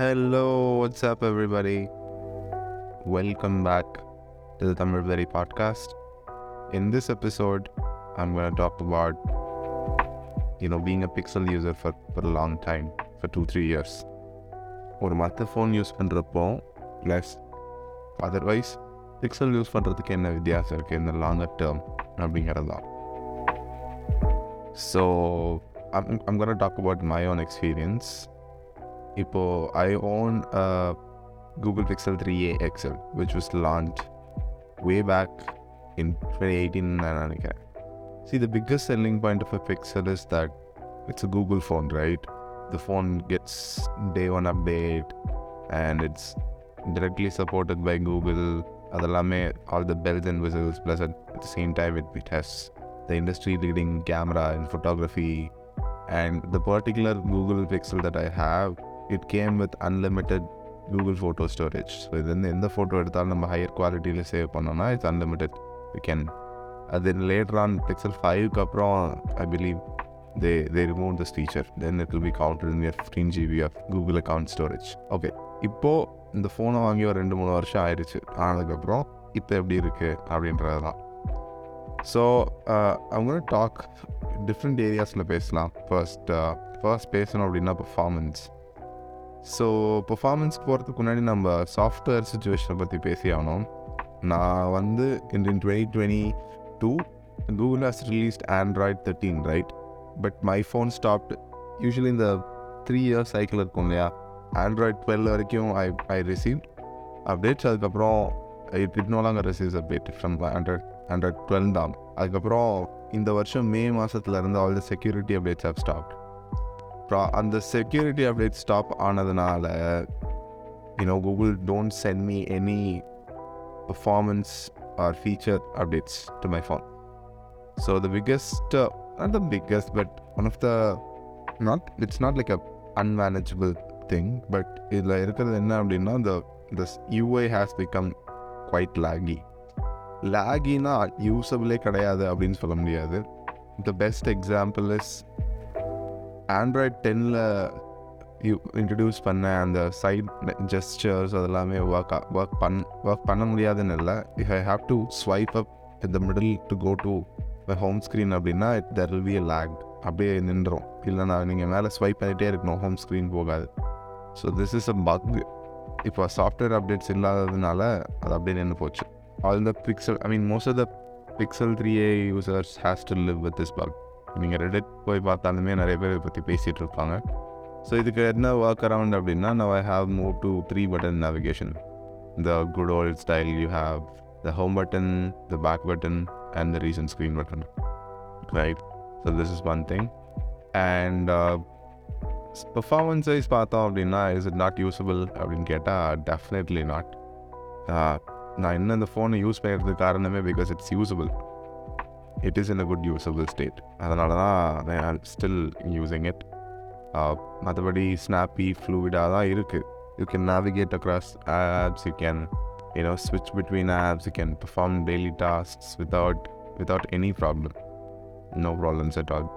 Hello, what's up, everybody? Welcome back to the Tamil Very podcast. In this episode, I'm going to talk about, you know, being a Pixel user for, for a long time, for two, three years. ஒரு மற்ற phone use பண்ணுறப்போ plus otherwise Pixel use பண்ணுறதுக்கு என்ன வித்தியாசம் இருக்குது இந்த longer term அப்படிங்கிறது தான் so I'm, I'm going to talk about my own experience. இப்போ I own a Google Pixel 3a XL, which was launched way back in 2018 நான் நினைக்கிறேன் See, the biggest selling point of a Pixel is that it's a Google phone, right? The phone gets day one update and it's directly supported by Google. அதெல்லாமே all the bells and whistles plus at, at the same time it, it has the industry leading camera in photography and the particular Google Pixel that I it came with unlimited Google photo storage so இது வந்து எந்த photo எடுத்தாலும் நம்ம higher குவாலிட்டியில் save பண்ணோம்னா it's unlimited we can அது later on Pixel ஃபைவ்க்கு அப்புறம் I believe they they remove this feature then it will be counted in fifteen GB of Google account storage okay இப்போது இந்த ஃபோனை வாங்கி ஒரு ரெண்டு மூணு வருஷம் ஆயிடுச்சு ஆனதுக்கப்புறம் இப்போ எப்படி இருக்குது அப்படின்றது தான் ஸோ அவங்க uh, டாக் டிஃப்ரெண்ட் ஏரியாஸில் பேசலாம். ஃபர்ஸ்ட் ஃபர்ஸ்ட் uh, பேசணும் அப்படின்னா பர்ஃபார்மன்ஸ் ஸோ பர்ஃபார்மன்ஸ்க்கு போகிறதுக்கு முன்னாடி நம்ம சாஃப்ட்வேர் சுச்சுவேஷனை பற்றி பேசி ஆகணும் நான் வந்து in twenty twenty two Google has released Android thirteen right but my phone stopped usually இந்த த்ரீ இயர்ஸ் சைக்கிள் இருக்கும் இல்லையா? ஆண்ட்ராய்ட் டுவெல் வரைக்கும் ஐ ஐ ரிசீவ் அப்டேட்ஸ் அதுக்கப்புறம் it it no longer receives update from Android Android twelve தான். அதுக்கப்புறம் இந்த வருஷம் மே மாதத்துலேருந்து all the security updates have stopped ப்ரா அந்த செக்யூரிட்டி அப்டேட் ஸ்டாப் ஆனதுனால you know Google don't send me any performance or feature updates to my phone so the biggest not the biggest but one of the not it's not like a unmanageable thing but இதில் இருக்கிறது என்ன அப்படின்னா இந்த this UI has become quite laggy லாகினா யூஸபிளே கிடையாது அப்படின்னு சொல்ல முடியாது. The best example is Android டென்னில் யூ இன்ட்ரடியூஸ் பண்ண அந்த சைட் ஜெஸ்டர்ஸ் அதெல்லாமே ஒர்க் ஒர்க் பண் ஒர்க் பண்ண முடியாதுன்னு இல்லை. If I have to swipe up இந்த the middle to go to my home screen அப்படின்னா it there will be a lag அப்படியே நின்றோம் இல்லைனா நீங்கள் மேலே ஸ்வைப் பண்ணிகிட்டே இருக்கணும். ஹோம் ஸ்க்ரீன் போகாது. So this is a bug இப்போ சாஃப்ட்வேர் அப்டேட்ஸ் இல்லாததுனால அது அப்படியே நின்று போச்சு. All the Pixel I mean most of the Pixel three A users has to live with this bug நீங்கள் ரெடிட் போய் பார்த்தாலுமே நிறைய பேர் இதை பற்றி பேசிகிட்டு இருப்பாங்க. ஸோ இதுக்கு என்ன ஒர்க் அரவுண்ட் அப்படின்னா now I have move to three button navigation the good old style you have the home button the back button and the recent screen button right so this is one thing and performance wise பார்த்தோம் அப்படின்னா is it not usable அப்படின்னு கேட்டால் definitely not நான் இன்னும் இந்த ஃபோனை use பண்ணுறதுக்கு காரணமே because it's usable it is in a good usable state அதனால தான் ஐ ஸ்டில் யூஸிங் இட் மற்றபடி ஸ்னாப்பி ஃப்ளூவிடாக தான் இருக்குது you can navigate across apps you can you know ஸ்விட்ச் between apps you can perform daily tasks without without any problem no problems at all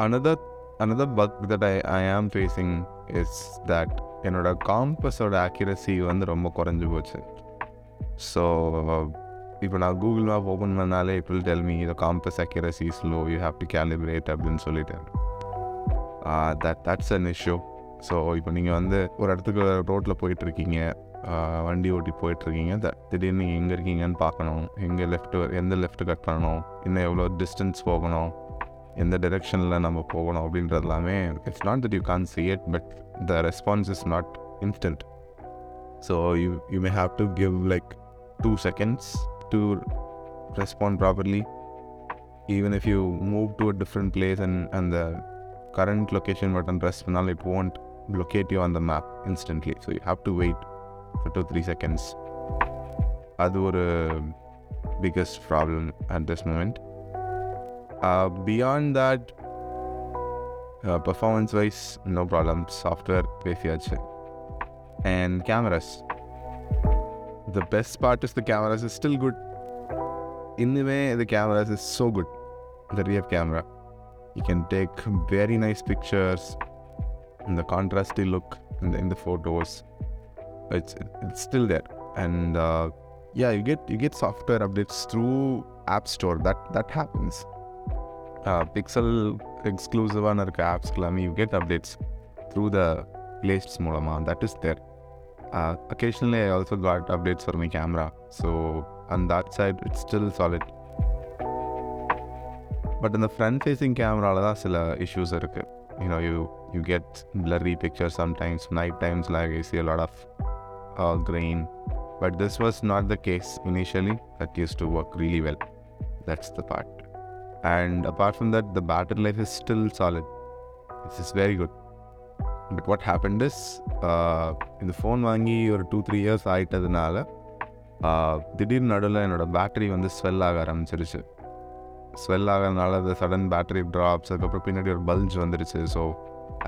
another another bug that I, I am facing is that என்னோட காம்பஸோட accuracy வந்து ரொம்ப குறைஞ்சி போச்சு so இப்போ நான் Google map open பண்ணாலே இப்போ டெல் மீ இந்த compass accuracy slow you have to calibrate அப்படின்னு சொல்லிட்டேன் that that's an issue so இப்போ நீங்கள் வந்து ஒரு இடத்துக்கு ரோட்டில் போயிட்டுருக்கீங்க வண்டி ஓட்டி போயிட்டுருக்கீங்க த திடீர்னு நீங்கள் எங்கே இருக்கீங்கன்னு பார்க்கணும் எங்கே லெஃப்ட்டு எந்த லெஃப்ட் கட் பண்ணணும் இன்னும் எவ்வளோ டிஸ்டன்ஸ் போகணும் எந்த டெரெக்ஷனில் நம்ம போகணும் அப்படின்றது எல்லாமே it's not that you can see it but the response is not instant so you you may have to give like two seconds to respond properly even if you move to a different place and அந்த current location button press பண்ணாலும் it won't locate you on the map instantly so you have to wait for two three seconds அது ஒரு biggest problem at this moment Uh, beyond that, uh, performance wise, no problem. Software, பேசியாச்சு and cameras. The best part is the cameras is still good. இன்னுமே the cameras is so good. The rear camera. You can take very nice pictures. and the contrasty look in the, in the photos it's it's still there and uh, yeah you get you get software updates through app store that that happens uh, pixel exclusive இருக்க ஆப்ஸ்க்கெல்லாமே you get updates through the placed மூலமாக that is there occasionally I also got updates for my camera so on that side it's still solid but இந்த front facing கேமராவில் தான் சில issues இருக்குது you know you you get blurry pictures sometimes night times like I see a lot of uh, grain but this was not the case initially that used to work really well that's the part and apart from that the battery life is still solid this is very good but what happen is இந்த phone வாங்கி ஒரு two three years ஆகிட்டதுனால திடீர்னு நடுவில் என்னோடய battery வந்து swell ஆக ஆரம்பிச்சிருச்சு swell ஆகிறதுனால அது சடன் பேட்டரி ட்ராப்ஸ் அதுக்கப்புறம் பின்னாடி ஒரு பல்ஜ் வந்துருச்சு so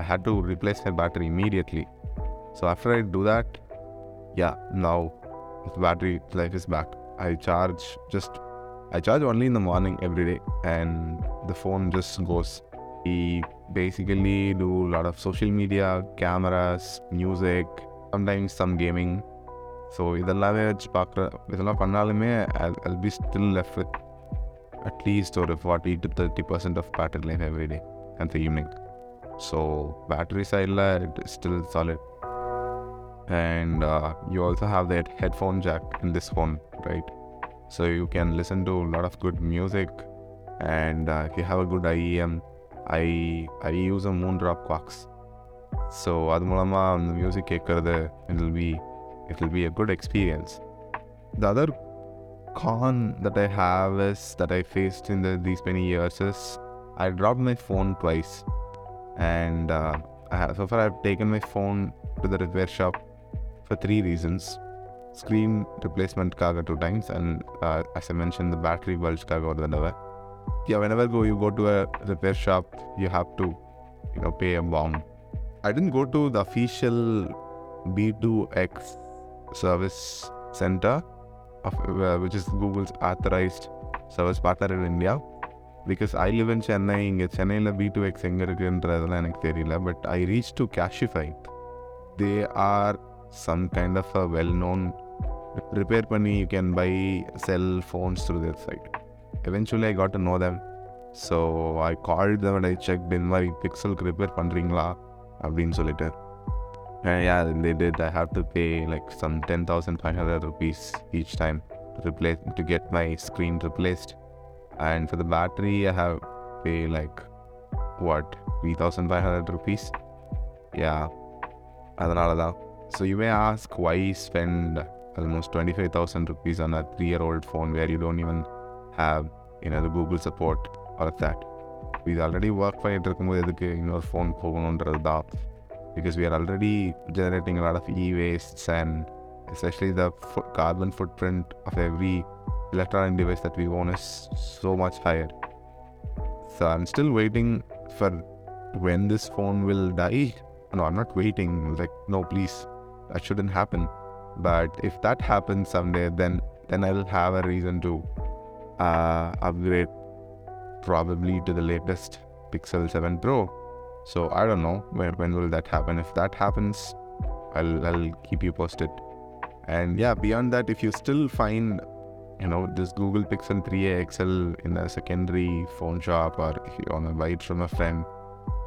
I had to replace my battery immediately so after I do that yeah now battery life is back. I charge just I charge only in the morning every day and the phone just goes. We basically do a lot of social media, cameras, music, sometimes some gaming. So இதெல்லாமே வச்சு பார்க்குற இதெல்லாம் பண்ணாலுமே I'll be still left with at least ஒரு forty to thirty percent of battery life every day and the evening so battery சைடில் it still solid and uh, you also have that headphone jack in this phone right so you can listen to a lot of good music and uh, if you have a good IEM I I use a Moondrop Quax so அது மூலமாக அந்த music கேட்குறது it will be it will B a good experience the other con that I have is that I faced in the, these many years is I dropped my phone twice and uh, I have, so far I've taken my phone to the repair shop for three reasons screen replacement kaga two times and uh, as I mentioned the battery bulge kaga ஒரு தடவை yeah whenever go you go to a repair shop you have to you know pay a bomb I didn't go to the official B2X service center of uh, which is Google's authorized service partner in India because I live in Chennai இங்கே சென்னையில் B two X எங்கே இருக்குன்றதெல்லாம் எனக்கு தெரியல but I reach to Cashify they are some kind of a well-known repair பண்ணி you can buy sell phones through their site eventually I got to know them so I called them and I checked in மாதிரி பிக்சலுக்கு repair பண்ணுறீங்களா அப்படின்னு சொல்லிட்டு and yeah they did I have to pay like some 10,500 rupees each time to replace to get my screen replaced and for the battery I have pay like what 3,500 rupees yeah அதனால தான் so you may ask why spend almost 25,000 rupees on a three year old phone where you don't even have you know the Google support or that. இது already work பண்ணிட்டு இருக்கும்போது எதுக்கு இன்னொரு phone போகணுன்றது தான் because we are already generating lot of E wastes and especially the carbon food print of every electronic device that we own is so much higher. So I'm still waiting for when this phone will die. No, I'm not waiting. Like, no, please, that shouldn't happen. But if that happens someday, then then I'll have a reason to uh, upgrade probably to the latest Pixel 7 Pro. So I don't know when when will that happen. If that happens, I'll I'll keep you posted. And yeah, beyond that, if you still find you know this Google Pixel 3a XL in a secondary phone shop or if you want to buy it from a friend,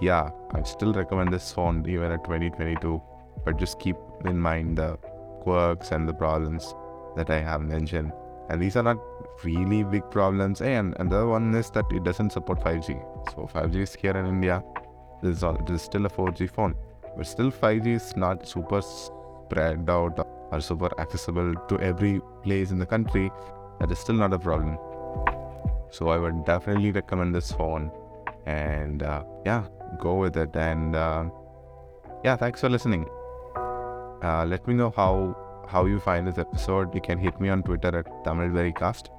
yeah, I still recommend this phone even at 2022. But just keep in mind the quirks and the problems that I have mentioned. And these are not really big problems. And another one is that it doesn't support 5G. So 5G is here in India. This is, all, this is still a 4G phone. But still 5G is not super spread out or super accessible to every place in the country. That is still not a problem. So I would definitely recommend this phone. And uh, yeah, go with it. And uh, yeah, thanks for listening. Uh, let me know how how you find this episode. You can hit me on Twitter at TamilVeryCast.